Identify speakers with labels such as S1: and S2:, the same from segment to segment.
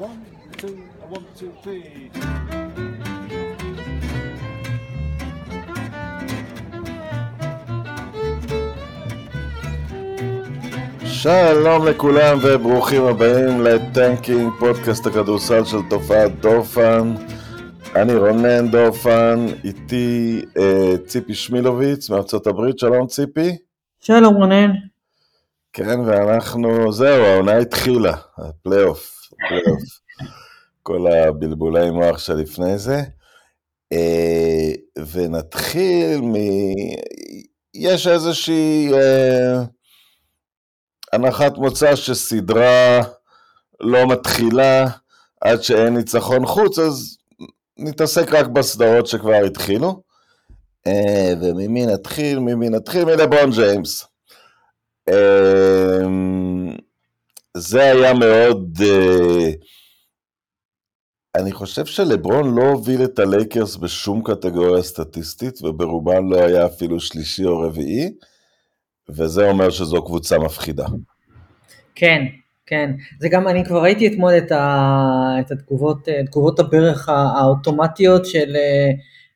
S1: One, two, one, two, three.
S2: שלום לכולם וברוכים הבאים לטנקינג, פודקאסט הכדורסל של תופעת דורפן. אני רונן דורפן, איתי אה, ציפי שמילוביץ מארצות הברית, שלום ציפי.
S3: שלום רונן.
S2: כן, ואנחנו, זהו, העונה התחילה, הפלייאוף, הפלייאוף. כל הבלבולי מוח שלפני זה. אה, ונתחיל מ... יש איזושהי אה, הנחת מוצא שסדרה לא מתחילה עד שאין ניצחון חוץ, אז נתעסק רק בסדרות שכבר התחילו. אה, וממי נתחיל? ממי נתחיל? מלברון ג'יימס. אה, זה היה מאוד... אה, אני חושב שלברון לא הוביל את הלייקרס בשום קטגוריה סטטיסטית, וברובן לא היה אפילו שלישי או רביעי, וזה אומר שזו קבוצה מפחידה.
S3: כן, כן. זה גם, אני כבר ראיתי אתמול את, ה, את התגובות, תגובות הברך האוטומטיות של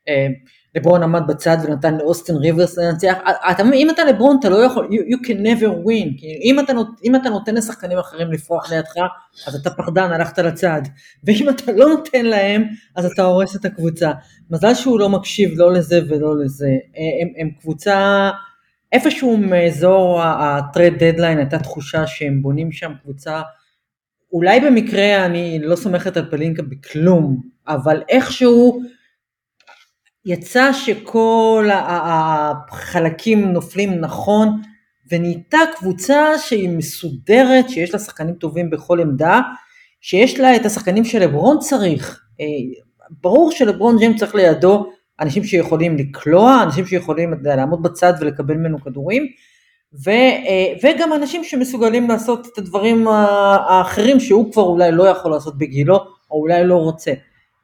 S3: אה, לברון עמד בצד ונתן לאוסטין ריברס לנצח. אתה, אם אתה לברון אתה לא יכול, you, you can never win. אם אתה, אם אתה נותן לשחקנים אחרים לפרוח לידך, אז אתה פחדן, הלכת לצד. ואם אתה לא נותן להם, אז אתה הורס את הקבוצה. מזל שהוא לא מקשיב לא לזה ולא לזה. הם, הם קבוצה... איפשהו מאזור הטרד דדליין הייתה תחושה שהם בונים שם קבוצה, אולי במקרה אני לא סומכת על פלינקה בכלום, אבל איכשהו יצא שכל החלקים נופלים נכון, ונהייתה קבוצה שהיא מסודרת, שיש לה שחקנים טובים בכל עמדה, שיש לה את השחקנים שלברון צריך. אה, ברור שלברון ג'יימס צריך לידו אנשים שיכולים לקלוע, אנשים שיכולים לעמוד בצד ולקבל ממנו כדורים, ו, אה, וגם אנשים שמסוגלים לעשות את הדברים האחרים שהוא כבר אולי לא יכול לעשות בגילו, או אולי לא רוצה.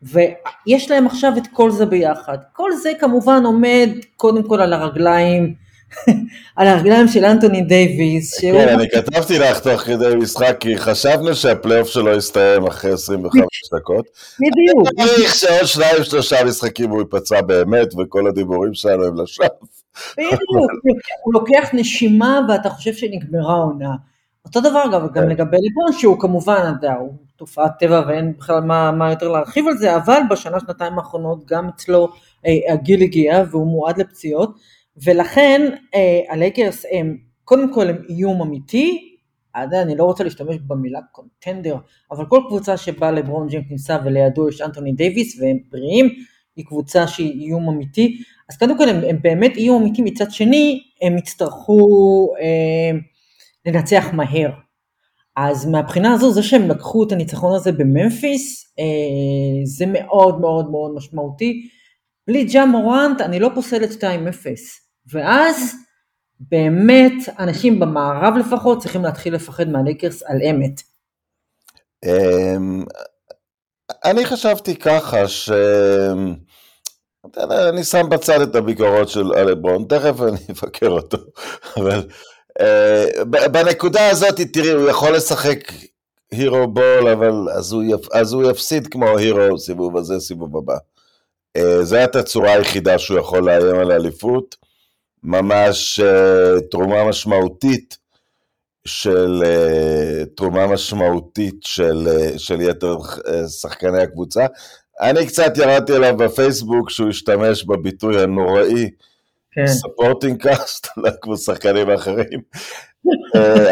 S3: ויש להם עכשיו את כל זה ביחד. כל זה כמובן עומד קודם כל על הרגליים, על הרגליים של אנטוני דייוויס.
S2: כן, אני כתבתי לך תוך כדי משחק, כי חשבנו שהפלייאוף שלו יסתיים אחרי 25 דקות.
S3: בדיוק.
S2: צריך שעוד שניים שלושה משחקים הוא ייפצע באמת, וכל הדיבורים שלנו הם לשווא.
S3: בדיוק, הוא לוקח נשימה ואתה חושב שנגמרה העונה. אותו דבר גם, גם לגבי לברון, שהוא כמובן, אתה יודע, הוא תופעת טבע ואין בכלל מה, מה יותר להרחיב על זה, אבל בשנה שנתיים האחרונות גם אצלו אה, הגיל הגיע והוא מועד לפציעות. ולכן אה, הלייקרס הם, קודם כל הם איום אמיתי, אני לא רוצה להשתמש במילה contender, אבל כל קבוצה שבה לברון ג'יימס נמצא ולידו יש אנטוני דייוויס והם בריאים, היא קבוצה שהיא איום אמיתי, אז קודם כל הם, הם באמת איום אמיתי, מצד שני הם יצטרכו אה, לנצח מהר. אז מהבחינה הזו, זה שהם לקחו את הניצחון הזה בממפיס, אה, זה מאוד מאוד מאוד משמעותי. בלי ג'ה מורנט אני לא פוסלת 2-0. ואז באמת אנשים במערב לפחות צריכים להתחיל לפחד מהלייקרס על אמת.
S2: אמ, אני חשבתי ככה ש... אני שם בצד את הביקורות של אלברון, תכף אני אבקר אותו, אבל בנקודה הזאת, תראי, הוא יכול לשחק הירו בול, אבל אז הוא, יפ... אז הוא יפסיד כמו הירו סיבוב הזה, סיבוב הבא. אה, זו הייתה הצורה היחידה שהוא יכול לאיים על האליפות. ממש uh, תרומה משמעותית של uh, תרומה משמעותית של, uh, של יתר uh, שחקני הקבוצה. אני קצת ירדתי אליו בפייסבוק שהוא השתמש בביטוי הנוראי, ספורטינג כן. קאסט, לא כמו שחקנים אחרים.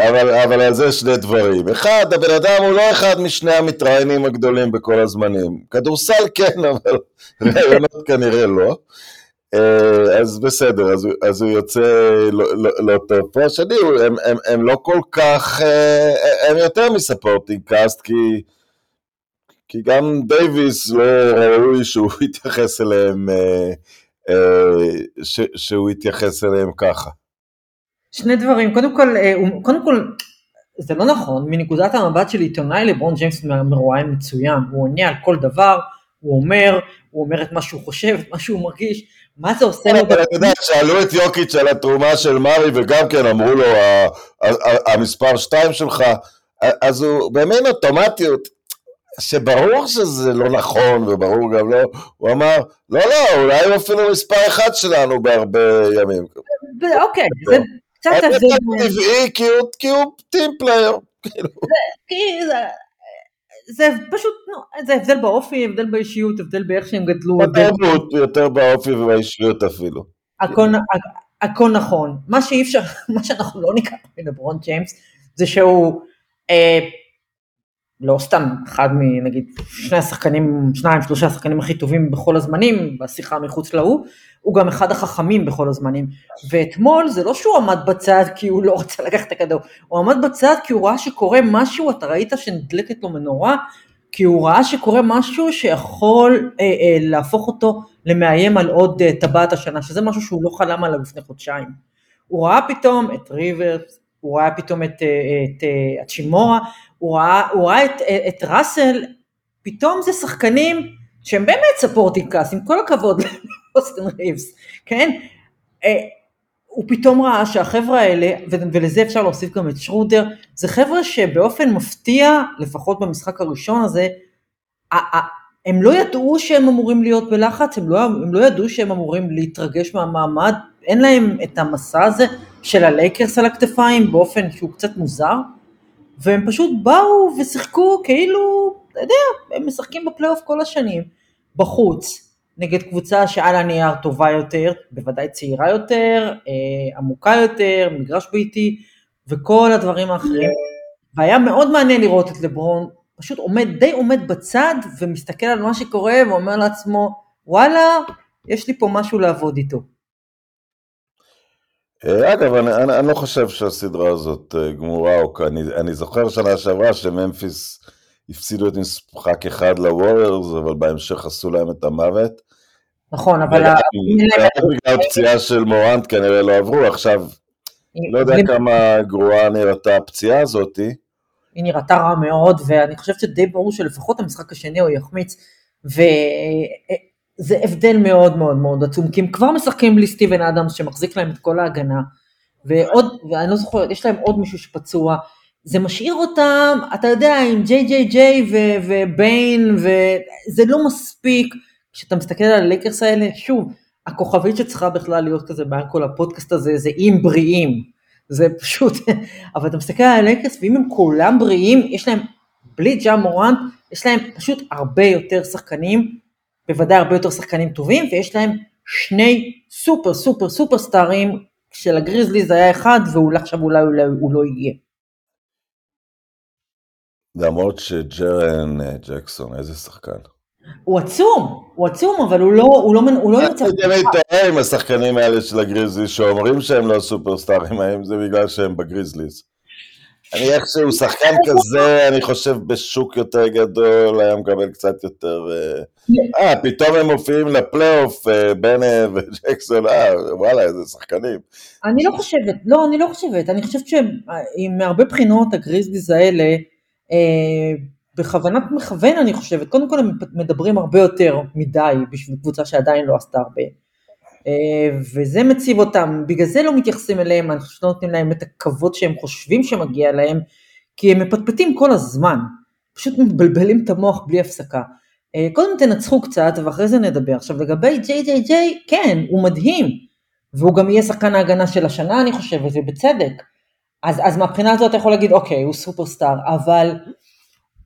S2: אבל, אבל על זה שני דברים. אחד, הבן אדם הוא לא אחד משני המתראיינים הגדולים בכל הזמנים. כדורסל כן, אבל רעיונות כנראה לא. אה, אז בסדר, אז, אז הוא יוצא לא, לא, לא טוב. פה השני, הם, הם, הם לא כל כך, אה, הם יותר מ supporting cast, כי, כי גם דייוויס לא ראוי שהוא יתייחס אליהם, אה, ש, שהוא יתייחס אליהם ככה.
S3: שני דברים, קודם כל, קודם כל, זה לא נכון, מנקודת המבט של עיתונאי לברון ג'יימס מרואיין מצוין, הוא עונה על כל דבר, הוא אומר, הוא אומר את מה שהוא חושב, את מה שהוא מרגיש, מה זה עושה לו?
S2: אבל אתה יודע, שאלו את יוקיץ' על התרומה של מארי, וגם כן אמרו לו, המספר 2 שלך, אז הוא במין אוטומטיות, שברור שזה לא נכון, וברור גם לא, הוא אמר, לא, לא, אולי הוא אפילו מספר אחד שלנו בהרבה ימים.
S3: אוקיי, זה קצת
S2: ההפך
S3: הבדל.
S2: טבעי, כי הוא- team player. כאילו.
S3: זה- זה פשוט, זה הבדל באופי, הבדל באישיות, הבדל באיך שהם גדלו,
S2: בתרבות, יותר באופי ובאישיות אפילו.
S3: הכל, הכל נכון. מה שאי אפשר, מה שאנחנו לא ניקח מלברון ג'יימס, זה שהוא אה, לא סתם אחד מנגיד שני השחקנים, שניים, שלושה השחקנים הכי טובים בכל הזמנים, בשיחה מחוץ להוא, הוא גם אחד החכמים בכל הזמנים. ואתמול זה לא שהוא עמד בצד כי הוא לא רצה לקחת את הכדור, הוא עמד בצד כי הוא ראה שקורה משהו, אתה ראית שנדלקת לו מנורה, כי הוא ראה שקורה משהו שיכול אה, אה, להפוך אותו למאיים על עוד אה, טבעת השנה, שזה משהו שהוא לא חלם עליו לפני חודשיים. הוא ראה פתאום את ריבס, הוא ראה פתאום את, אה, את, אה, את האצ'ימורה, הוא ראה, הוא ראה את, אה, את ראסל, פתאום זה שחקנים שהם באמת supporting cast, עם כל הכבוד לאוסטן ריבס, כן? הוא פתאום ראה שהחבר'ה האלה, ולזה אפשר להוסיף גם את שרודר, זה חבר'ה שבאופן מפתיע, לפחות במשחק הראשון הזה, הם לא ידעו שהם אמורים להיות בלחץ, הם לא, הם לא ידעו שהם אמורים להתרגש מהמעמד, אין להם את המסע הזה של הלייקרס על הכתפיים באופן שהוא קצת מוזר, והם פשוט באו ושיחקו כאילו, אתה יודע, הם משחקים בפלייאוף כל השנים, בחוץ, נגד קבוצה שעל הנייר טובה יותר, בוודאי צעירה יותר, אה, עמוקה יותר, מגרש ביתי, וכל הדברים האחרים. והיה מאוד מעניין לראות את לברון, פשוט עומד, די עומד בצד ומסתכל על מה שקורה ואומר לעצמו, וואלה, יש לי פה משהו לעבוד איתו.
S2: אה, אגב, אני, אני, אני לא חושב שהסדרה הזאת אה, גמורה, או, אני, אני זוכר שנה שעברה שממפיס הפסידו את משחק אחד לווריירס, אבל בהמשך עשו להם את המוות.
S3: נכון, אבל...
S2: בגלל פציעה של מורנט כנראה לא עברו, עכשיו, לא יודע כמה גרועה נראתה הפציעה הזאתי.
S3: היא נראתה רע מאוד, ואני חושבת שדי ברור שלפחות המשחק השני הוא יחמיץ, וזה הבדל מאוד מאוד מאוד עצום, כי הם כבר משחקים בלי סטיבן אדמס שמחזיק להם את כל ההגנה, ועוד, ואני לא זוכרת, יש להם עוד מישהו שפצוע, זה משאיר אותם, אתה יודע, עם ג'יי ג'יי ג'יי וביין, וזה לא מספיק, כשאתה מסתכל על הלייקרס האלה, שוב, הכוכבית שצריכה בכלל להיות כזה מעל כל הפודקאסט הזה, זה אם הם בריאים. זה פשוט, אבל אתה מסתכל על הלייקרס, ואם הם כולם בריאים, יש להם, בלי ג'ה מורנט, יש להם פשוט הרבה יותר שחקנים, בוודאי הרבה יותר שחקנים טובים, ויש להם שני סופר סופר סופר סטארים, שלגריזליז היה אחד, ואולי עכשיו אולי, אולי הוא לא יהיה.
S2: למרות שג'רן אה, ג'קסון, איזה שחקן.
S3: הוא עצום, הוא עצום, אבל הוא לא, הוא לא, הוא לא יוצא...
S2: אני תמיד טועה עם השחקנים האלה של הגריזליס שאומרים שהם לא סופרסטארים, האם זה בגלל שהם בגריזליס? אני איכשהו שחקן כזה, אני חושב בשוק יותר גדול, היה מקבל קצת יותר... אה, אה, פתאום הם מופיעים לפלייאוף, אה, בן אה, וג'קסון, אה, וואלה, איזה שחקנים.
S3: אני לא חושבת, לא, אני לא חושבת, אני חושבת שמהרבה בחינות הגריזליז האלה, אה, בכוונת מכוון אני חושבת, קודם כל הם מדברים הרבה יותר מדי בשביל קבוצה שעדיין לא עשתה הרבה. אה, וזה מציב אותם, בגלל זה לא מתייחסים אליהם, אני חושבת שלא נותנים להם את הכבוד שהם חושבים שמגיע להם, כי הם מפטפטים כל הזמן, פשוט מבלבלים את המוח בלי הפסקה. אה, קודם תנצחו קצת ואחרי זה נדבר. עכשיו לגבי ג'יי ג'יי ג'יי, כן, הוא מדהים, והוא גם יהיה שחקן ההגנה של השנה אני חושבת, ובצדק. אז, אז מהבחינה הזאת אתה יכול להגיד, אוקיי, הוא סופרסטאר, אבל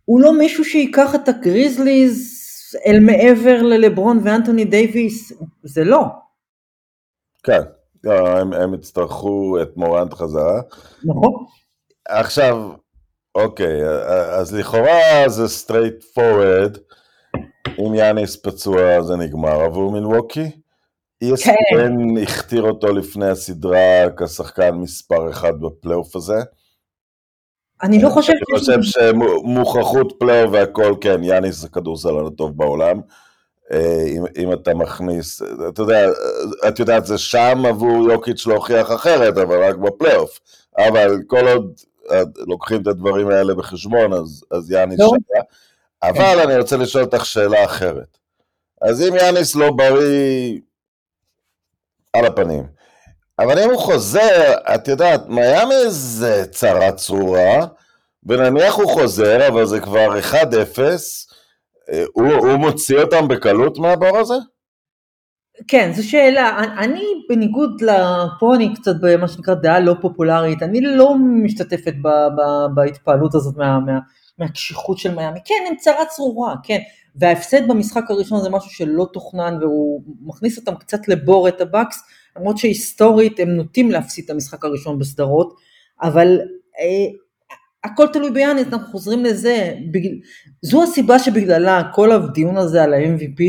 S3: הוא לא מישהו שייקח את הגריזליז אל מעבר ללברון ואנטוני דייוויס, זה לא.
S2: כן, לא, הם, הם יצטרכו את מורנט חזרה.
S3: נכון?
S2: עכשיו, אוקיי, אז לכאורה זה straight forward, אם יאניס פצוע זה נגמר עבור מילווקי. ESPN הכתיר אותו לפני הסדרה כשחקן מספר אחד בפלייאוף הזה.
S3: אני לא חושבת...
S2: אני חושב שמוכחות פלייאוף והכל, כן, יאניס זה כדורסלן הטוב בעולם. אם, אם אתה מכניס, אתה יודע, את יודעת, זה שם עבור יוקיץ' להוכיח אחרת, אבל רק בפלייאוף. אבל כל עוד לוקחים את הדברים האלה בחשבון, אז, אז יאניס
S3: לא.
S2: שווה. אבל אני רוצה לשאול אותך שאלה אחרת. אז אם יאניס לא בריא, על הפנים. אבל אם הוא חוזר, את יודעת, מיאמי זה צרה צרורה, ונניח הוא חוזר, אבל זה כבר 1-0, אה, הוא, הוא מוציא אותם בקלות מהבור הזה?
S3: כן, זו שאלה. אני, בניגוד לפה אני קצת במה שנקרא דעה לא פופולרית, אני לא משתתפת ב, ב, בהתפעלות הזאת מה, מה, מהקשיחות של מיאמי. כן, הם צרה צרורה, כן. וההפסד במשחק הראשון זה משהו שלא תוכנן והוא מכניס אותם קצת לבור את הבקס, למרות שהיסטורית הם נוטים להפסיד את המשחק הראשון בסדרות, אבל אה, הכל תלוי ביאניס, אנחנו חוזרים לזה, בגל... זו הסיבה שבגללה כל הדיון הזה על ה-MVP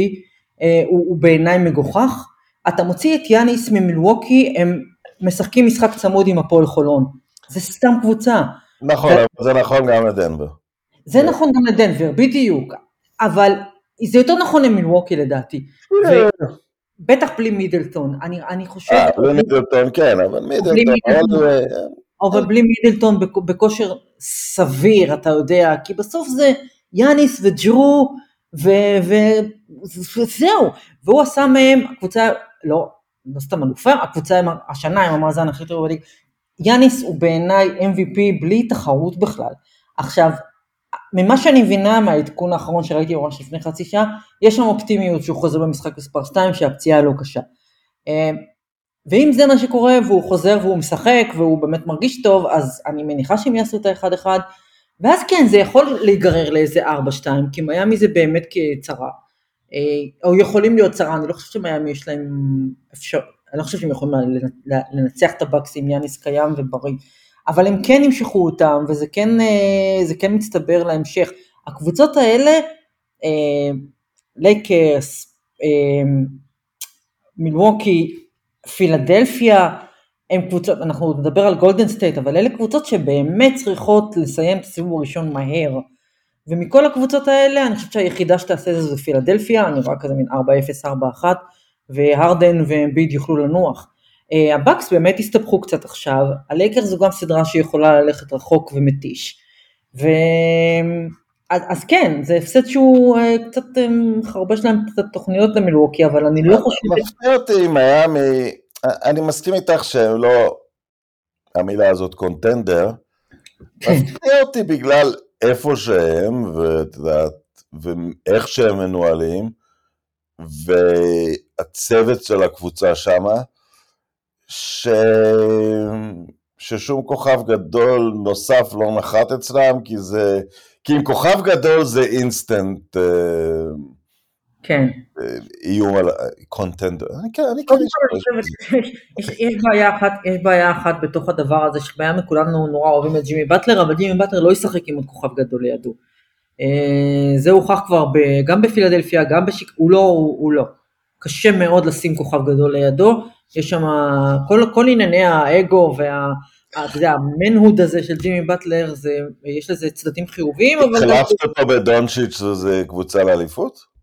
S3: אה, הוא, הוא בעיניי מגוחך. אתה מוציא את יאניס ממילווקי, הם משחקים משחק צמוד עם הפועל חולון. זה סתם קבוצה.
S2: נכון, ו... זה נכון גם לדנבר.
S3: זה נכון גם לדנבר, בדיוק. אבל זה יותר נכון למילווקי לדעתי. ו... בטח בלי מידלטון, אני, אני חושב...
S2: אה, בלי מידלטון כן, אבל מידלטון...
S3: אבל בלי מידלטון בכושר סביר, אתה יודע, כי בסוף זה יאניס וג'רו, וזהו, והוא עשה מהם, הקבוצה, לא, לא סתם אלופה, הקבוצה השנה עם המאזן הכי טוב בליג, יאניס הוא בעיניי MVP בלי תחרות בכלל. עכשיו, ממה שאני מבינה מהעדכון האחרון שראיתי ממש לפני חצי שעה, יש שם אופטימיות שהוא חוזר במשחק מספר 2 שהפציעה לא קשה. אה, ואם זה מה שקורה והוא חוזר והוא משחק והוא באמת מרגיש טוב, אז אני מניחה שהם יעשו את האחד אחד, ואז כן, זה יכול להיגרר לאיזה 4-2, כי מיאמי זה באמת כצרה. אה, או יכולים להיות צרה, אני לא חושב שמיאמי יש להם אפשר, אני לא חושב שהם יכולים לנצח את הבקס עם יאניס קיים ובריא, אבל הם כן ימשכו אותם, וזה כן, אה, כן מצטבר להמשך. הקבוצות האלה, לייקרס, מילווקי, פילדלפיה, הם קבוצות, אנחנו נדבר על גולדן סטייט, אבל אלה קבוצות שבאמת צריכות לסיים את הסיבוב הראשון מהר. ומכל הקבוצות האלה, אני חושבת שהיחידה שתעשה את זה זה פילדלפיה, אני רואה כזה מין 4-0, 4-1, והרדן ואמביד יוכלו לנוח. אה, הבקס באמת הסתבכו קצת עכשיו, הלייקרס זו גם סדרה שיכולה ללכת רחוק ומתיש. ו... אז, אז כן, זה הפסד שהוא uh, קצת מחרבש להם את התוכניות למילווקי, אבל אני לא חושב...
S2: מפתיע אותי אם היה מ... אני מסכים איתך שהם לא... המילה הזאת קונטנדר. כן. מפתיע אותי בגלל איפה שהם, ואת יודעת, ואיך שהם מנוהלים, והצוות של הקבוצה שמה, ש... ששום כוכב גדול נוסף לא נחת אצלם, כי זה... כי עם כוכב גדול זה אינסטנט. אה,
S3: כן.
S2: אה, איום על contender. כן,
S3: כן. יש בעיה אחת, יש בעיה אחת בתוך הדבר הזה, שבעצם כולנו נורא אוהבים את ג'ימי באטלר, אבל ג'ימי באטלר לא ישחק עם עוד כוכב גדול לידו. אה, זה הוכח כבר גם בפילדלפיה, גם בשיק... הוא לא, הוא לא. קשה מאוד לשים כוכב גדול לידו, יש שם כל, כל ענייני האגו וה... אתה יודע, המנהוד הזה של ג'ימי באטלר, זה, יש לזה צדדים חיוביים, אבל...
S2: החלפת אותו בדונצ'יץ' זה קבוצה לאליפות?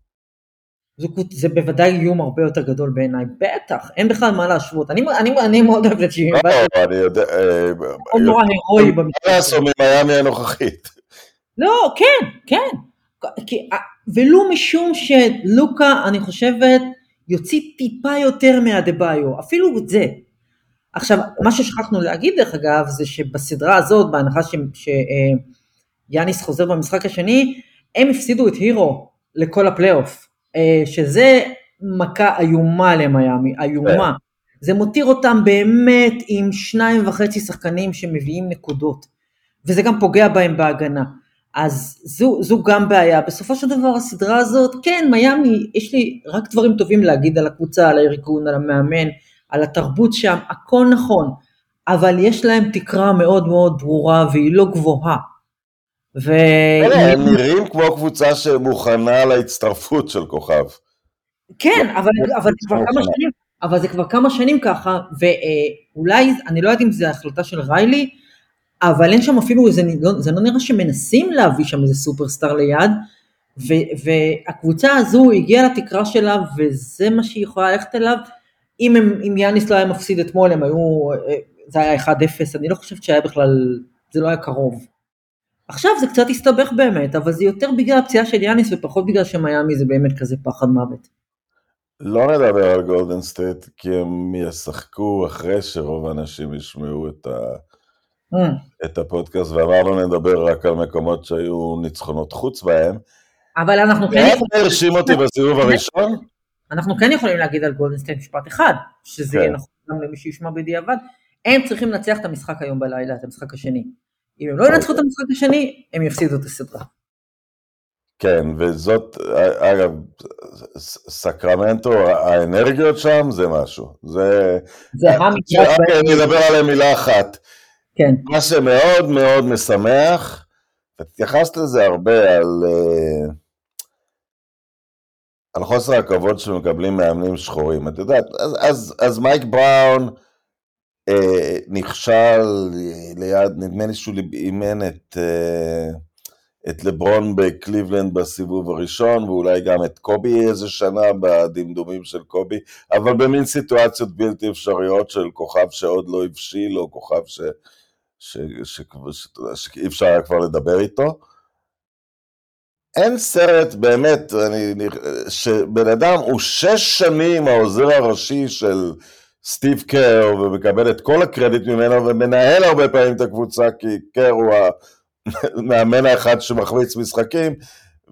S3: זה, זה בוודאי איום הרבה יותר גדול בעיניי, בטח, אין בכלל מה להשוות. אני, אני, אני מאוד אוהב את ג'ימי
S2: לא, באטלר. אני יודע...
S3: הוא אה, נורא הירואי
S2: במשחק. מה לעשות ממיאמי הנוכחית?
S3: לא, כן, כן. כי, ולו משום שלוקה, אני חושבת, יוציא טיפה יותר מהדה ביו, אפילו את זה. עכשיו, מה ששכחנו להגיד דרך אגב, זה שבסדרה הזאת, בהנחה שיאניס אה, חוזר במשחק השני, הם הפסידו את הירו לכל הפלייאוף, אה, שזה מכה איומה למיאמי, איומה. זה מותיר אותם באמת עם שניים וחצי שחקנים שמביאים נקודות, וזה גם פוגע בהם בהגנה. אז זו, זו גם בעיה. בסופו של דבר הסדרה הזאת, כן, מיאמי, יש לי רק דברים טובים להגיד על הקבוצה, על הארגון, על המאמן, על התרבות שם, הכל נכון, אבל יש להם תקרה מאוד מאוד ברורה והיא לא גבוהה.
S2: ו... הם נראים כמו קבוצה שמוכנה להצטרפות של כוכב.
S3: כן, אבל, אבל, זה כבר כמה שנים, אבל זה כבר כמה שנים ככה, ואולי, אני לא יודעת אם זו החלטה של ריילי, אבל אין שם אפילו, זה לא, זה לא נראה שמנסים להביא שם איזה סופרסטאר ליד, ו, והקבוצה הזו הגיעה לתקרה שלה, וזה מה שהיא יכולה ללכת אליו, אם, הם, אם יאניס לא היה מפסיד אתמול, הם היו, זה היה 1-0, אני לא חושבת שהיה בכלל, זה לא היה קרוב. עכשיו זה קצת הסתבך באמת, אבל זה יותר בגלל הפציעה של יאניס ופחות בגלל שמיאמי זה באמת כזה פחד מוות.
S2: לא נדבר על גולדן סטייט, כי הם ישחקו אחרי שרוב האנשים ישמעו את, ה...
S3: אמ.
S2: את הפודקאסט ואמרנו נדבר רק על מקומות שהיו ניצחונות חוץ בהם.
S3: אבל אנחנו כן
S2: מאוד הרשים אותי בסיבוב הראשון.
S3: אנחנו כן יכולים להגיד על גולדנסטיין משפט אחד, שזה
S2: כן.
S3: יהיה נכון גם למי שישמע בדיעבד, הם צריכים לנצח את המשחק היום בלילה, את המשחק השני. אם הם לא ינצחו את המשחק השני, הם יפסידו את הסדרה.
S2: כן, וזאת, אגב, סקרמנטו, האנרגיות שם זה משהו. זה...
S3: זה המקרה,
S2: אוקיי, אני אדבר עליהם מילה אחת.
S3: כן,
S2: מה שמאוד מאוד משמח, התייחסת לזה הרבה על, אה, על חוסר הכבוד שמקבלים מאמנים שחורים. את יודעת, אז, אז, אז מייק בראון אה, נכשל אה, ליד, נדמה לי שהוא אימן את, אה, את לברון בקליבלנד בסיבוב הראשון, ואולי גם את קובי איזה שנה בדמדומים של קובי, אבל במין סיטואציות בלתי אפשריות של כוכב שעוד לא הבשיל, או כוכב שאי אפשר היה כבר לדבר איתו. אין סרט באמת, אני, שבן אדם הוא שש שנים העוזר הראשי של סטיב קר ומקבל את כל הקרדיט ממנו ומנהל הרבה פעמים את הקבוצה כי קר הוא המאמן האחד שמחמיץ משחקים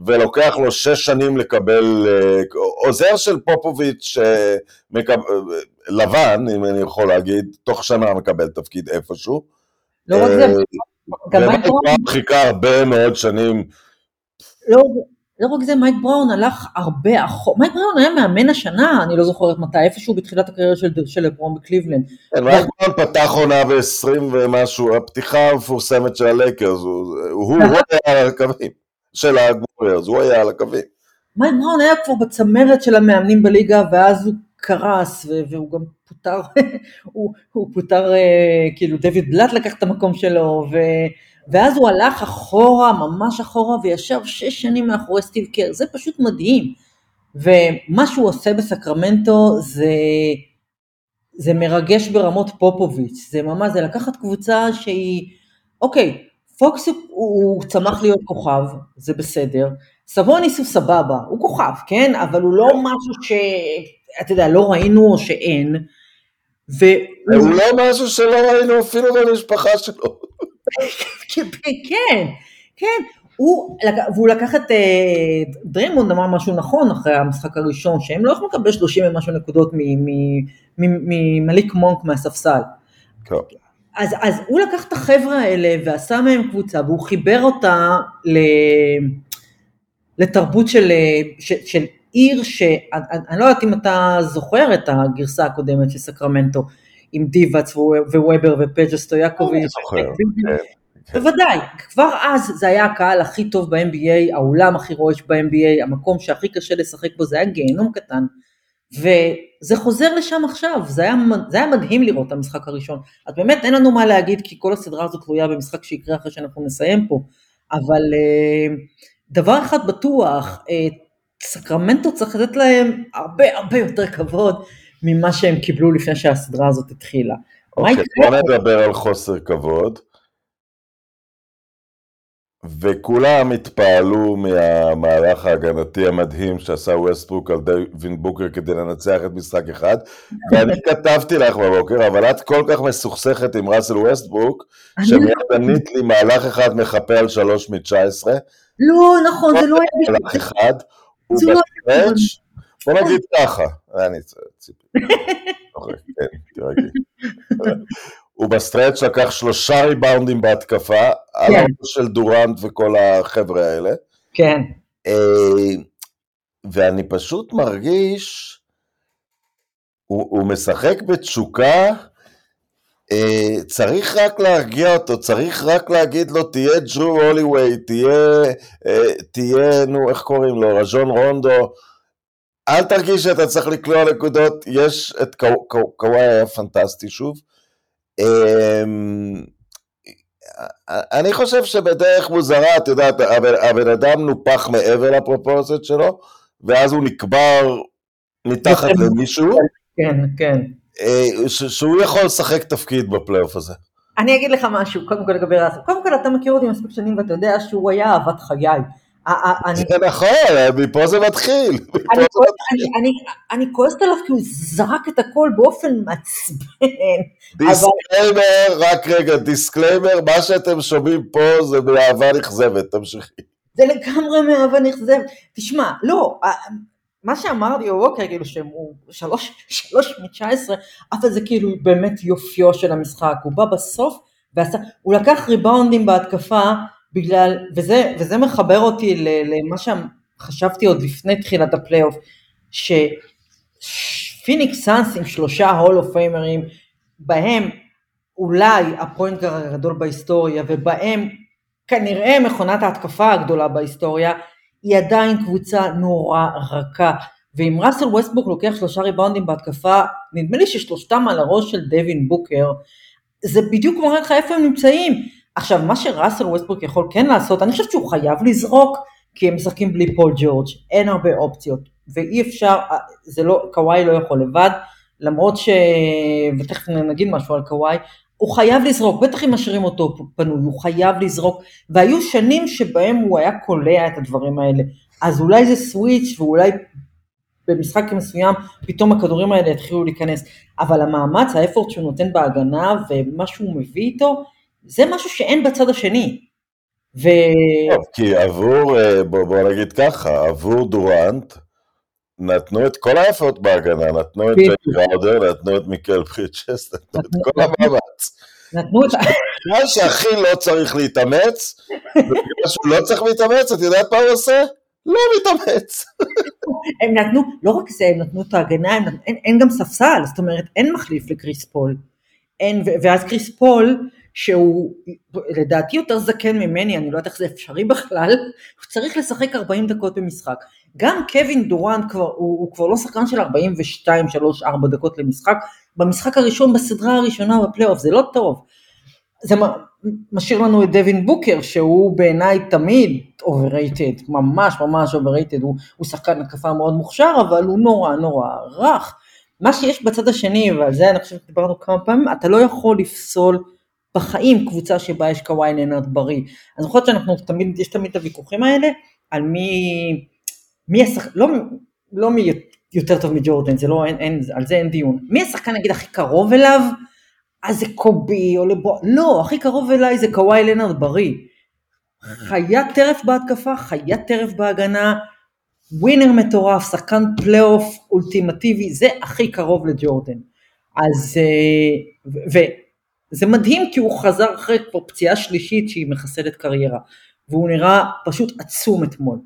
S2: ולוקח לו שש שנים לקבל, אה, עוזר של פופוביץ' אה, מקב- אה, לבן, אם אני יכול להגיד, תוך שנה מקבל תפקיד איפשהו.
S3: לא רק זה,
S2: אה,
S3: גם בראון
S2: חיכה הרבה מאוד שנים.
S3: לא, לא רק זה, מייק בראון הלך הרבה אחורה, מייק בראון היה מאמן השנה, אני לא זוכרת מתי, איפשהו בתחילת הקריירה של, של לברון בקליבלנד.
S2: כן, מייק בראון פתח עונה ב-20 ומשהו, הפתיחה המפורסמת של הלייקרס, הוא הוא היה על הקווים, של הווריורס, הוא היה על הקווים.
S3: מייק בראון היה כבר בצמרת של המאמנים בליגה, ואז הוא קרס, והוא גם פוטר, הוא, הוא פוטר, אה, כאילו דויד בלאט לקח את המקום שלו, ו, ואז הוא הלך אחורה, ממש אחורה, וישב שש שנים מאחורי סטיב קר, זה פשוט מדהים. ומה שהוא עושה בסקרמנטו זה, זה מרגש ברמות פופוביץ', זה ממש, זה לקחת קבוצה שהיא, אוקיי, פוקס הוא, הוא צמח להיות כוכב, זה בסדר, סבוניס הוא סבבה, הוא כוכב, כן? אבל הוא לא משהו שאתה יודע, לא ראינו או שאין. והוא,
S2: הוא לא משהו שלא ראינו אפילו במשפחה שלו.
S3: כן, כן, הוא, והוא לקח את אה, דריימונד אמר משהו נכון אחרי המשחק הראשון, שהם לא יכולים לקבל 30 ומשהו נקודות ממליק מונק מהספסל. אז, אז הוא לקח את החבר'ה האלה ועשה מהם קבוצה והוא חיבר אותה ל, לתרבות של, של, של עיר שאני אני לא יודעת אם אתה זוכר את הגרסה הקודמת של סקרמנטו עם דיבאץ וובר ופג'ה סטויאקוביץ'.
S2: זוכר, כן.
S3: בוודאי, כבר אז זה היה הקהל הכי טוב ב-NBA, האולם הכי רועש ב-NBA, המקום שהכי קשה לשחק בו, זה היה גיהנום קטן. וזה חוזר לשם עכשיו, זה היה, זה היה מדהים לראות את המשחק הראשון. אז באמת אין לנו מה להגיד, כי כל הסדרה הזאת תלויה במשחק שיקרה אחרי שאנחנו נסיים פה. אבל אה, דבר אחד בטוח, אה, סקרמנטו צריך לתת להם הרבה הרבה יותר כבוד ממה שהם קיבלו לפני שהסדרה הזאת התחילה.
S2: אוקיי, בוא? נדבר על חוסר כבוד. וכולם התפעלו מהמהלך ההגנתי המדהים שעשה ווסטברוק על דייווין בוקר כדי לנצח את משחק אחד, ואני כתבתי לך בבוקר, אבל את כל כך מסוכסכת עם ראסל ווסטברוק,
S3: אני
S2: שמיד
S3: לא-
S2: ענית לי מהלך אחד מחפה על שלוש מתשע עשרה,
S3: לא, נכון, זה לא היה...
S2: מהלך אחד, הוא בוא נגיד ככה, אני ציפי, אוקיי, כן, תירגעי. הוא בסטרץ' לקח שלושה ריבאונדים בהתקפה, על
S3: כן.
S2: הראש של דורנט וכל החבר'ה האלה,
S3: כן,
S2: אה, ואני פשוט מרגיש, הוא, הוא משחק בתשוקה, אה, צריך רק להרגיע אותו, צריך רק להגיד לו, תהיה ג'רו הוליווי, תהיה, אה, תהיה, נו, איך קוראים לו, רז'ון רונדו, אל תרגיש שאתה צריך לקלוע נקודות, יש את קו- קו- קוואי היה פנטסטי שוב. אמ, אני חושב שבדרך מוזרה, את יודעת, הבן, אדם נופח מעבר לפרופורציות שלו, ואז הוא נקבר מתחת. למישהו,
S3: כן, כן.
S2: אה, שהוא יכול לשחק תפקיד בפלייאוף הזה.
S3: אני אגיד לך משהו, קודם כל לגבי ראסל. קודם כל אתה מכיר אותי מספיק שנים ואתה יודע שהוא היה אהבת חיי. אני,
S2: זה נכון, מפה זה מתחיל.
S3: אני, כועסת, אני, אני, אני כועסת עליו כי הוא זרק את הכל באופן מעצבן.
S2: disclaimer, רק רגע, disclaimer, מה שאתם שומעים פה זה מאהבה נכזבת, תמשיכי.
S3: זה לגמרי מאהבה נכזבת. תשמע, לא, מה שאמר לי בבוקר, כאילו שהוא שלוש, שלוש מתשע עשרה, אבל זה כאילו באמת יופיו של המשחק. הוא בא בסוף ועשה, הוא לקח ריבאונדים בהתקפה בגלל, וזה, וזה מחבר אותי למה שחשבתי עוד לפני תחילת הפלייאוף, שפיניקס סאנס עם שלושה Hall of Famer ים, בהם אולי ה point guard הגדול בהיסטוריה, ובהם כנראה מכונת ההתקפה הגדולה בהיסטוריה, היא עדיין קבוצה נורא רכה. ואם ראסל ווסטברוק לוקח שלושה ריבאונדים בהתקפה, נדמה לי ששלושתם על הראש של דווין בוקר, זה בדיוק מראה לך איפה הם נמצאים. עכשיו, מה שראסל ווסטברוק יכול כן לעשות, אני חושבת שהוא חייב לזרוק, כי הם משחקים בלי פול ג'ורג', אין הרבה אופציות, ואי אפשר, זה לא, קוואי לא יכול לבד, למרות ש... ותכף נגיד משהו על קוואי, הוא חייב לזרוק, בטח אם משאירים אותו פנוי, הוא חייב לזרוק, והיו שנים שבהם הוא היה קולע את הדברים האלה, אז אולי זה סוויץ' ואולי במשחק מסוים פתאום הכדורים האלה יתחילו להיכנס, אבל המאמץ, האפורט שהוא נותן בהגנה ומה שהוא מביא איתו, זה משהו שאין בצד השני. ו...
S2: טוב, כי עבור, אה, בוא, בוא נגיד ככה, עבור דורנט, נתנו את כל האפורט בהגנה, נתנו את ג'יי גראודר, נתנו את מיקל פריצ'ס, נתנו את כל המאמץ.
S3: נתנו את...
S2: בגלל שהכי לא צריך להתאמץ, ובגלל שהוא לא צריך להתאמץ, את יודעת מה הוא עושה? לא מתאמץ.
S3: הם נתנו, לא רק זה, הם נתנו את ההגנה, הם, אין, אין גם ספסל, זאת אומרת, אין מחליף לקריס פול. אין, ואז קריס פול, שהוא לדעתי יותר זקן ממני, אני לא יודעת איך זה אפשרי בכלל, הוא צריך לשחק 40 דקות במשחק. גם קווין דורנט כבר, הוא, הוא כבר לא שחקן של 42, 3, 4 דקות למשחק, במשחק הראשון בסדרה הראשונה בפלייאוף, זה לא טוב. זה משאיר לנו את דווין בוקר, שהוא בעיניי תמיד overrated, ממש ממש overrated, הוא, הוא שחקן התקפה מאוד מוכשר, אבל הוא נורא נורא רך. מה שיש בצד השני, ועל זה אני חושבת שדיברנו כמה פעמים, אתה לא יכול לפסול בחיים קבוצה שבה יש קוואי לנרד בריא. אני זוכרת שאנחנו תמיד, יש תמיד את הוויכוחים האלה, על מי, מי השחקן, לא, לא מי יותר טוב מג'ורדן, זה לא, אין, אין, על זה אין דיון. מי השחקן נגיד הכי קרוב אליו? אז זה קובי או לברון, לא, הכי קרוב אליו זה קוואי לנרד בריא. חיית טרף בהתקפה, חיית טרף בהגנה, winner מטורף, שחקן פלייאוף אולטימטיבי, זה הכי קרוב לג'ורדן. אז, אה, וזה מדהים כי הוא חזר אחרי כבר פציעה שלישית שהיא מחסלת קריירה, והוא נראה פשוט עצום אתמול.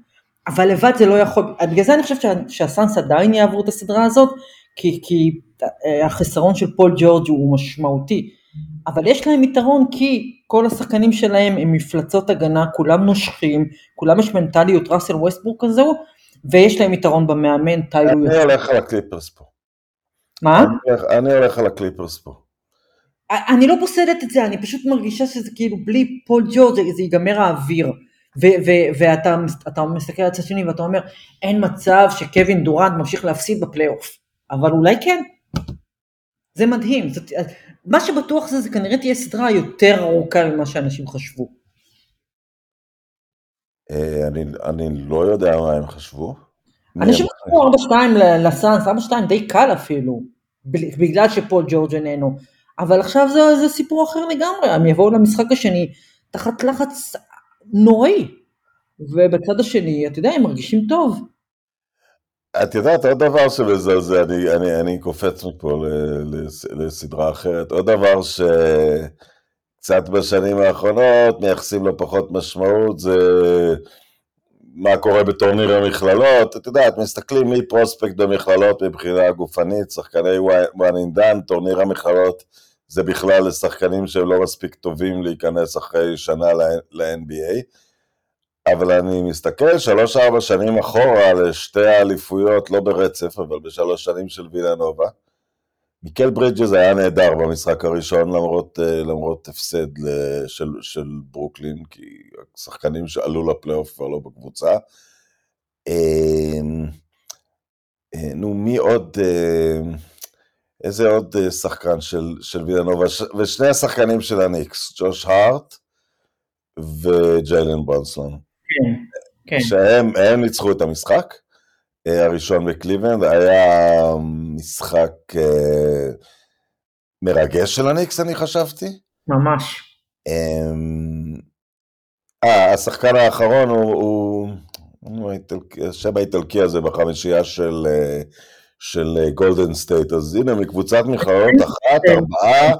S3: אבל לבד זה לא יכול, בגלל זה אני חושבת שהסאנס עדיין יעברו את הסדרה הזאת, כי, כי אה, החסרון של פול ג'ורג' הוא משמעותי. אבל יש להם יתרון כי כל השחקנים שלהם הם מפלצות הגנה, כולם נושכים, כולם יש מנטליות ראסל ווסטברוק כזו, ויש להם יתרון במאמן טיי לו.
S2: אני הולך על הקליפרס פה.
S3: מה?
S2: אני הולך על הקליפרס פה.
S3: אני לא פוסלת את זה, אני פשוט מרגישה שזה כאילו בלי פול ג'ורג' זה ייגמר האוויר. ואתה מסתכל על הצד שני ואתה אומר, אין מצב שקווין דורנט ממשיך להפסיד בפלייאוף. אבל אולי כן. זה מדהים. זאת, מה שבטוח זה, זה כנראה תהיה סדרה יותר ארוכה ממה שאנשים חשבו.
S2: אה, אני, אני לא יודע מה הם חשבו.
S3: אנשים חשבו 4-2 לסאנס, 4-2 די קל אפילו, בגלל שפול ג'ורג' איננו. אבל עכשיו זה, זה סיפור אחר לגמרי, הם יבואו למשחק השני תחת לחץ נוראי. ובצד השני, אתה יודע, הם מרגישים טוב.
S2: את יודעת, עוד דבר שמזלזל, אני, אני, אני קופץ מפה לסדרה אחרת, עוד דבר שקצת בשנים האחרונות מייחסים לו פחות משמעות, זה מה קורה בטורניר המכללות, את יודעת, מסתכלים מי פרוספקט במכללות מבחינה גופנית, שחקני one in done, טורניר המכללות זה בכלל לשחקנים שהם לא מספיק טובים להיכנס אחרי שנה ל-NBA. אבל אני מסתכל שלוש-ארבע שנים אחורה לשתי האליפויות, לא ברצף, אבל בשלוש שנים של וילנובה. מיקל ברידג'ז היה נהדר במשחק הראשון למרות, אה, למרות הפסד של, של ברוקלין, כי השחקנים שעלו לפלייאוף כבר לא בקבוצה. אמ, אה, נו, מי עוד, אה, איזה עוד שחקן של, של וילנובה, ושני השחקנים של הניקס, ג'וש הארט וג'יילן ברונסון.
S3: כן. כן.
S2: שהם הם ניצחו את המשחק הראשון בקליבלנד, היה משחק אה, מרגש של הניקס, אני חשבתי.
S3: ממש.
S2: אמ, אה, השחקן האחרון הוא, השם האיטלקי הזה בחמישייה של, אה, של גולדן סטייט, אז הנה מקבוצת מכללות אחת, ארבעה,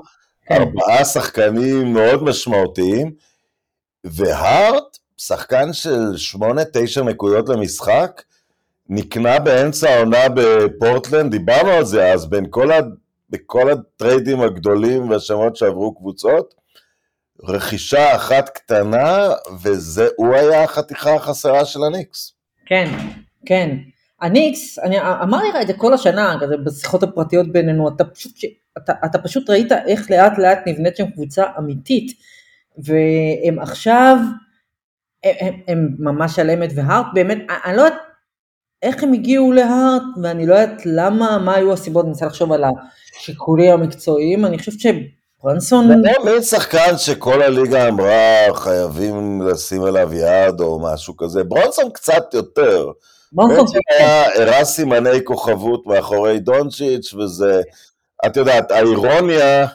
S3: כן.
S2: ארבעה שחקנים מאוד משמעותיים, והארט, שחקן של שמונה, תשע נקודות למשחק, נקנה באמצע העונה בפורטלנד, דיברנו על זה אז, בין כל, ה, בכל הטריידים הגדולים והשמות שעברו קבוצות, רכישה אחת קטנה, וזה, הוא היה החתיכה החסרה של הניקס.
S3: כן, כן. הניקס, אני אמרתי לך את זה כל השנה, כזה בשיחות הפרטיות בינינו, אתה פשוט, אתה, אתה פשוט ראית איך לאט לאט נבנית שם קבוצה אמיתית, והם עכשיו, הם, הם, הם ממש על אמת והארט, באמת, אני לא יודעת איך הם הגיעו להארט, ואני לא יודעת למה, מה היו הסיבות, אני מנסה לחשוב על השיקולים המקצועיים, אני חושבת שברנסון...
S2: זה מין שחקן שכל הליגה אמרה חייבים לשים עליו יד או משהו כזה, ברונסון קצת יותר.
S3: ברנסון,
S2: בעצם היה הראה סימני כוכבות מאחורי דונצ'יץ' וזה, את יודעת, האירוניה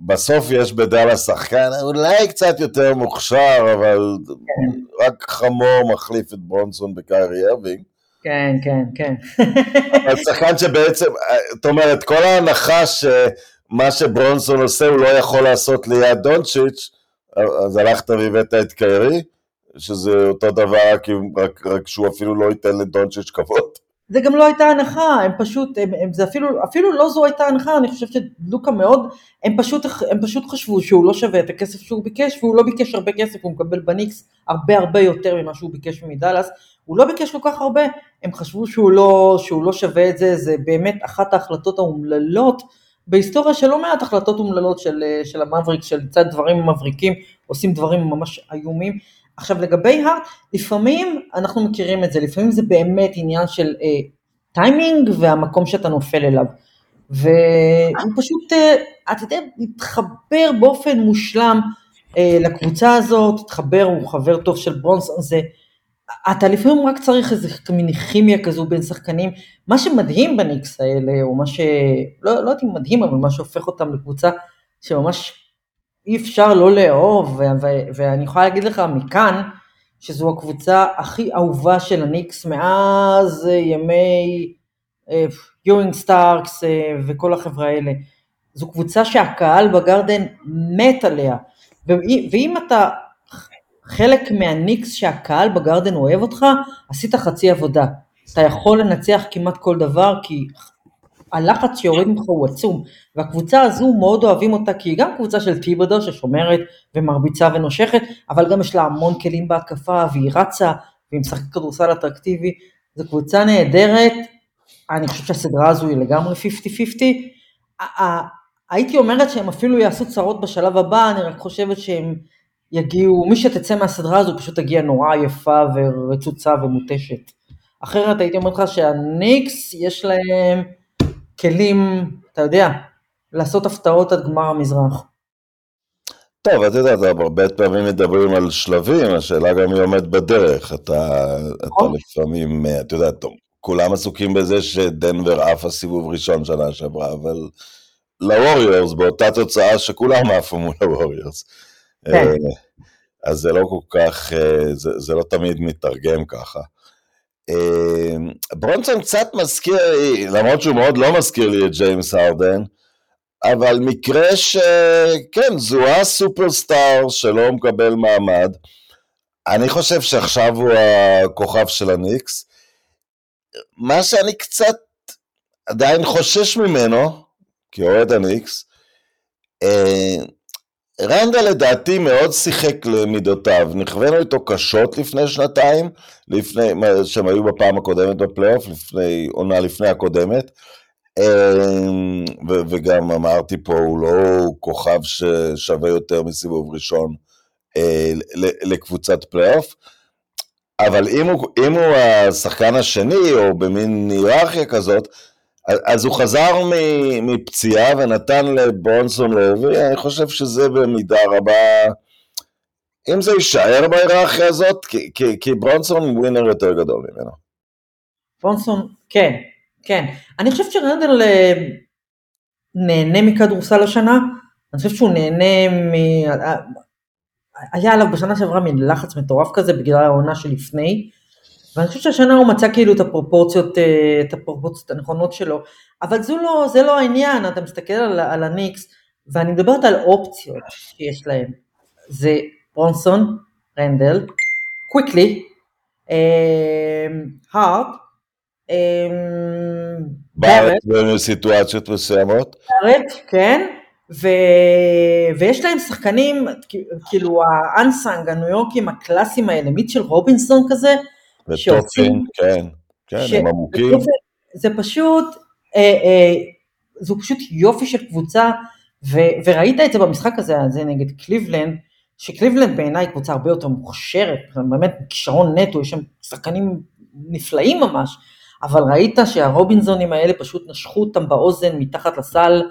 S2: שבסוף יש בדאלה שחקן אולי קצת יותר מוכשר, אבל רק חמור מחליף את ברונסון בקיירי ארווינג.
S3: כן, כן, כן.
S2: אבל שחקן שבעצם, זאת אומרת, כל ההנחה שמה שברונסון עושה הוא לא יכול לעשות ליד דונצ'יץ', אז הלכת והבאת את קיירי, שזה אותו דבר, רק, רק שהוא אפילו לא ייתן לדונצ'יץ' כבוד.
S3: זה גם לא הייתה הנחה, הם פשוט, הם, הם, זה אפילו, אפילו לא זו הייתה הנחה, אני חושבת שלוקה מאוד, הם פשוט, הם פשוט חשבו שהוא לא שווה את הכסף שהוא ביקש, והוא לא ביקש הרבה כסף, הוא מקבל בניקס הרבה הרבה יותר ממה שהוא ביקש מדאלאס, הוא לא ביקש כל כך הרבה, הם חשבו שהוא לא, שהוא לא שווה את זה, זה באמת אחת ההחלטות האומללות בהיסטוריה של לא מעט החלטות אומללות של, של המבריק, של צד דברים מבריקים, עושים דברים ממש איומים. עכשיו לגבי הארט, לפעמים אנחנו מכירים את זה, לפעמים זה באמת עניין של אה, טיימינג והמקום שאתה נופל אליו. והוא פשוט, אה, אתה יודע, התחבר באופן מושלם אה, לקבוצה הזאת, התחבר, הוא חבר טוב של ברונסון, זה, אתה לפעמים רק צריך איזה מין כימיה כזו בין שחקנים. מה שמדהים בניקס האלה, או מה ש... לא, לא יודעת אם מדהים, אבל מה שהופך אותם לקבוצה שממש אי אפשר לא לאהוב, ואני יכולה להגיד לך מכאן, שזו הקבוצה הכי אהובה של הניקס מאז ימי יואינג סטארקס אה, וכל החברה האלה. זו קבוצה שהקהל בגרדן מת עליה, ואם אתה חלק מהניקס שהקהל בגרדן אוהב אותך, עשית חצי עבודה. אתה יכול לנצח כמעט כל דבר, כי הלחץ שיורד ממך הוא עצום, והקבוצה הזו מאוד אוהבים אותה, כי היא גם קבוצה של טיבודו ששומרת ומרביצה ונושכת, אבל גם יש לה המון כלים בהתקפה, והיא רצה, והיא משחקת כדורסל אטרקטיבי, זו קבוצה נהדרת, אני חושבת שהסדרה הזו היא לגמרי 50-50. הייתי אומרת שהם אפילו יעשו צרות בשלב הבא, אני רק חושבת שהם יגיעו, מי שתצא מהסדרה הזו פשוט תגיע נורא יפה ורצוצה ומותשת. אחרת הייתי אומרת לך שהניקס יש להם כלים, אתה יודע, לעשות הפתעות עד גמר המזרח.
S2: טוב, אתה יודע, הרבה פעמים מדברים על שלבים, השאלה גם היא עומד בדרך. אתה, אתה לפעמים, אתה יודע, טוב, כולם עסוקים בזה שדנבר עף הסיבוב ראשון שנה שעברה, אבל לווריורס, באותה תוצאה שכולם עפו מול הווריורס.
S3: כן.
S2: אז זה לא כל כך, זה, זה לא תמיד מתרגם ככה. ברונסון קצת מזכיר לי, למרות שהוא מאוד לא מזכיר לי את ג'יימס הרדן, אבל מקרה שכן, זוהה סופרסטאר שלא מקבל מעמד. אני חושב שעכשיו הוא הכוכב של הניקס. מה שאני קצת עדיין חושש ממנו, כאוהד הניקס, רנדה לדעתי מאוד שיחק למידותיו, נכוונו איתו קשות לפני שנתיים, לפני, שהם היו בפעם הקודמת בפלייאוף, לפני, עונה לפני הקודמת, ו- וגם אמרתי פה, הוא לא כוכב ששווה יותר מסיבוב ראשון לקבוצת פלייאוף, אבל אם הוא, אם הוא השחקן השני, או במין היררכיה כזאת, אז הוא חזר מפציעה ונתן לברונסון להוביל, אני חושב שזה במידה רבה אם זה יישאר בהיררכיה הזאת, כי, כי, כי ברונסון ווינר יותר גדול ממנו.
S3: ברונסון, כן, כן. אני חושבת שרנדל אה, נהנה מכדורסל השנה, אני חושבת שהוא נהנה מ... היה עליו בשנה שעברה מין לחץ מטורף כזה בגלל העונה שלפני, ואני חושבת שהשנה הוא מצא כאילו את הפרופורציות, אה, את הפרופורציות הנכונות שלו, אבל זו לא, זה לא העניין, אתה מסתכל על, על הניקס, ואני מדברת על אופציות שיש להם, זה ברונסון, רנדל, קוויקלי, הארט,
S2: בארץ בסיטואציות מסוימות.
S3: בארץ, כן, ו... ויש להם שחקנים, כאילו האנסאנג, הניו יורקים הקלאסיים האלה, מיטשל רובינסון כזה,
S2: וטופין, כן, כן, ש... הם עמוקים.
S3: זה פשוט, אה, אה, זו פשוט יופי של קבוצה, ו... וראית את זה במשחק הזה, הזה נגד קליבלנד, שקליבלנד בעיניי קבוצה הרבה יותר מוכשרת, באמת כישרון נטו, יש שם שחקנים נפלאים ממש, אבל ראית שהרובינזונים האלה פשוט נשכו אותם באוזן מתחת לסל,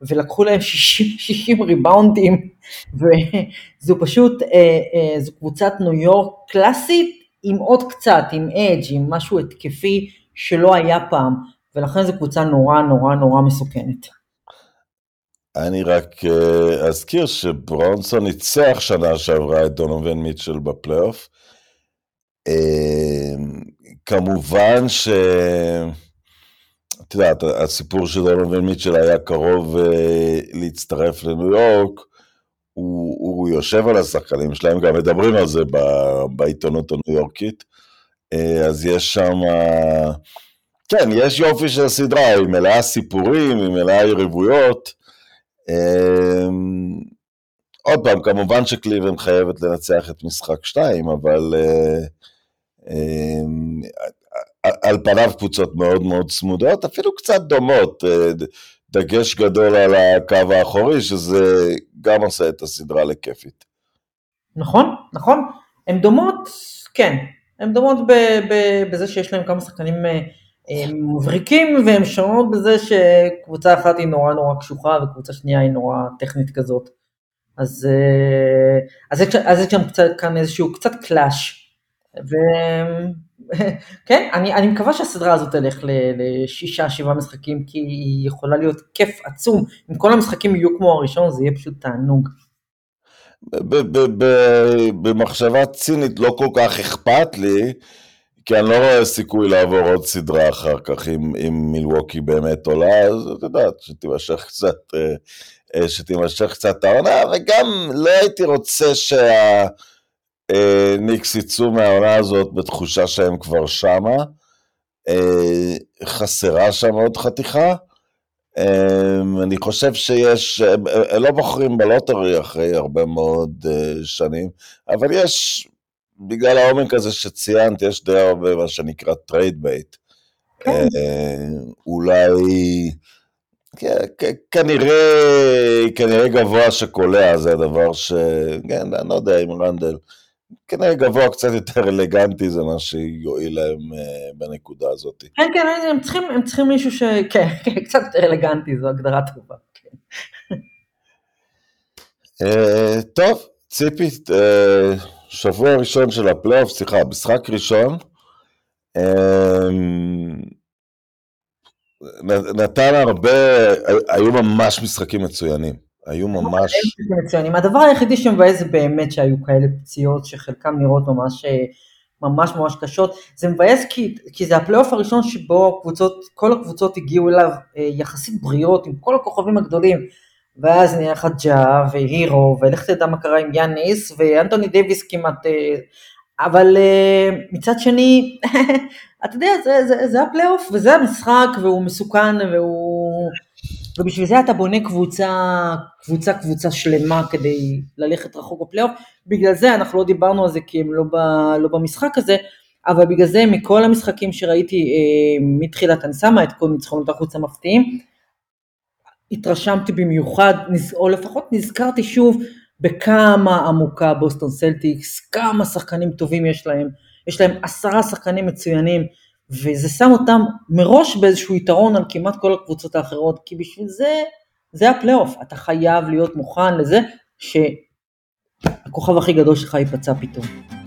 S3: ולקחו להם 60, 60 ריבאונדים, וזו פשוט, אה, אה, זו קבוצת ניו יורק קלאסית, עם עוד קצת, עם אדג', עם משהו התקפי שלא היה פעם, ולכן זו קבוצה נורא נורא נורא מסוכנת.
S2: אני רק uh, אזכיר שברונסון ניצח שנה שעברה את דונובין מיטשל בפלייאוף. Uh, כמובן ש... את יודעת, הסיפור של דונובין מיטשל היה קרוב uh, להצטרף לניו יורק, הוא, הוא יושב על השחקנים שלהם, גם מדברים על זה בעיתונות הניו יורקית, uh, אז יש שם... Uh, כן, יש יופי של סדרה, היא מלאה סיפורים, היא מלאה יריבויות. אמ, עוד פעם, כמובן שקליבן חייבת לנצח את משחק 2, אבל אה, על פניו קבוצות מאוד מאוד צמודות, אפילו קצת דומות, אה, דגש גדול על הקו האחורי, שזה גם עושה את הסדרה לכיפית.
S3: נכון, נכון, הן דומות, כן, הן דומות בזה שיש להם כמה שחקנים אה, הם מבריקים והם שונות בזה שקבוצה אחת היא נורא נורא קשוחה וקבוצה שנייה היא נורא טכנית כזאת. אז, אה, אז, אז יש גם קצת, כאן איזשהו קצת קלאש. וכן, אני, אני מקווה שהסדרה הזאת תלך לשישה, שבעה משחקים, כי היא יכולה להיות כיף עצום. אם כל המשחקים יהיו כמו הראשון, זה יהיה פשוט תענוג.
S2: במחשבה צינית לא כל כך אכפת לי, כי אני לא רואה סיכוי לעבור עוד סדרה אחר כך, אם, אם מילווקי באמת עולה, אז את יודעת, שתימשך קצת, אה, אה, שתימשך קצת העונה, וגם לא הייתי רוצה שהניקס אה, יצאו מהעונה הזאת בתחושה שהם כבר שמה. חסרה שם עוד חתיכה. אני חושב שיש, לא בוחרים ב lottery אחרי הרבה מאוד שנים, אבל יש בגלל העומק הזה שציינת, יש די הרבה מה שנקרא trade bait. כן. אה, אולי, כנראה, כנראה גבוה שקולע, זה הדבר ש... כן, אני לא יודע אם רנדל, כנראה גבוה קצת יותר אלגנטי, זה מה שיועיל להם uh, בנקודה הזאת.
S3: כן, כן, הם צריכים, הם צריכים מישהו ש... כן, כן, קצת יותר אלגנטי, זו הגדרה טובה. כן.
S2: Uh, טוב, ציפי, uh, שבוע ראשון של הפלייאוף, סליחה, משחק ראשון, נתן הרבה, היו ממש משחקים מצוינים, היו ממש...
S3: מצוינים. הדבר היחידי שמבאס זה באמת שהיו כאלה פציעות שחלקם נראות ממש ממש ממש קשות. זה מבאס כי, כי זה הפלייאוף הראשון שבו קבוצות, כל הקבוצות הגיעו אליו אה, יחסית בריאות עם כל הכוכבים הגדולים. ואז נהיה לך ג'ה והירו, ולך תדע מה קרה עם יאניס, ואנטוני דייוויס כמעט... אה, אבל אה, מצד שני, אתה יודע, זה, זה, זה הפלייאוף, וזה המשחק, והוא מסוכן, והוא... ובשביל זה אתה בונה קבוצה, קבוצה, קבוצה שלמה כדי ללכת רחוק בפלייאוף. בגלל זה אנחנו לא דיברנו על זה כי הם לא, ב, לא במשחק הזה, אבל בגלל זה מכל המשחקים שראיתי אה, מתחילת אני שמה את כל ניצחונות החוץ המפתיעים, התרשמתי במיוחד, או לפחות נזכרתי שוב בכמה עמוקה בוסטון סלטיקס, כמה שחקנים טובים יש להם, יש להם עשרה שחקנים מצוינים, וזה שם אותם מראש באיזשהו יתרון על כמעט כל הקבוצות האחרות, כי בשביל זה, זה הפלייאוף, אתה חייב להיות מוכן לזה הכוכב הכי גדול שלך ייפצע פתאום.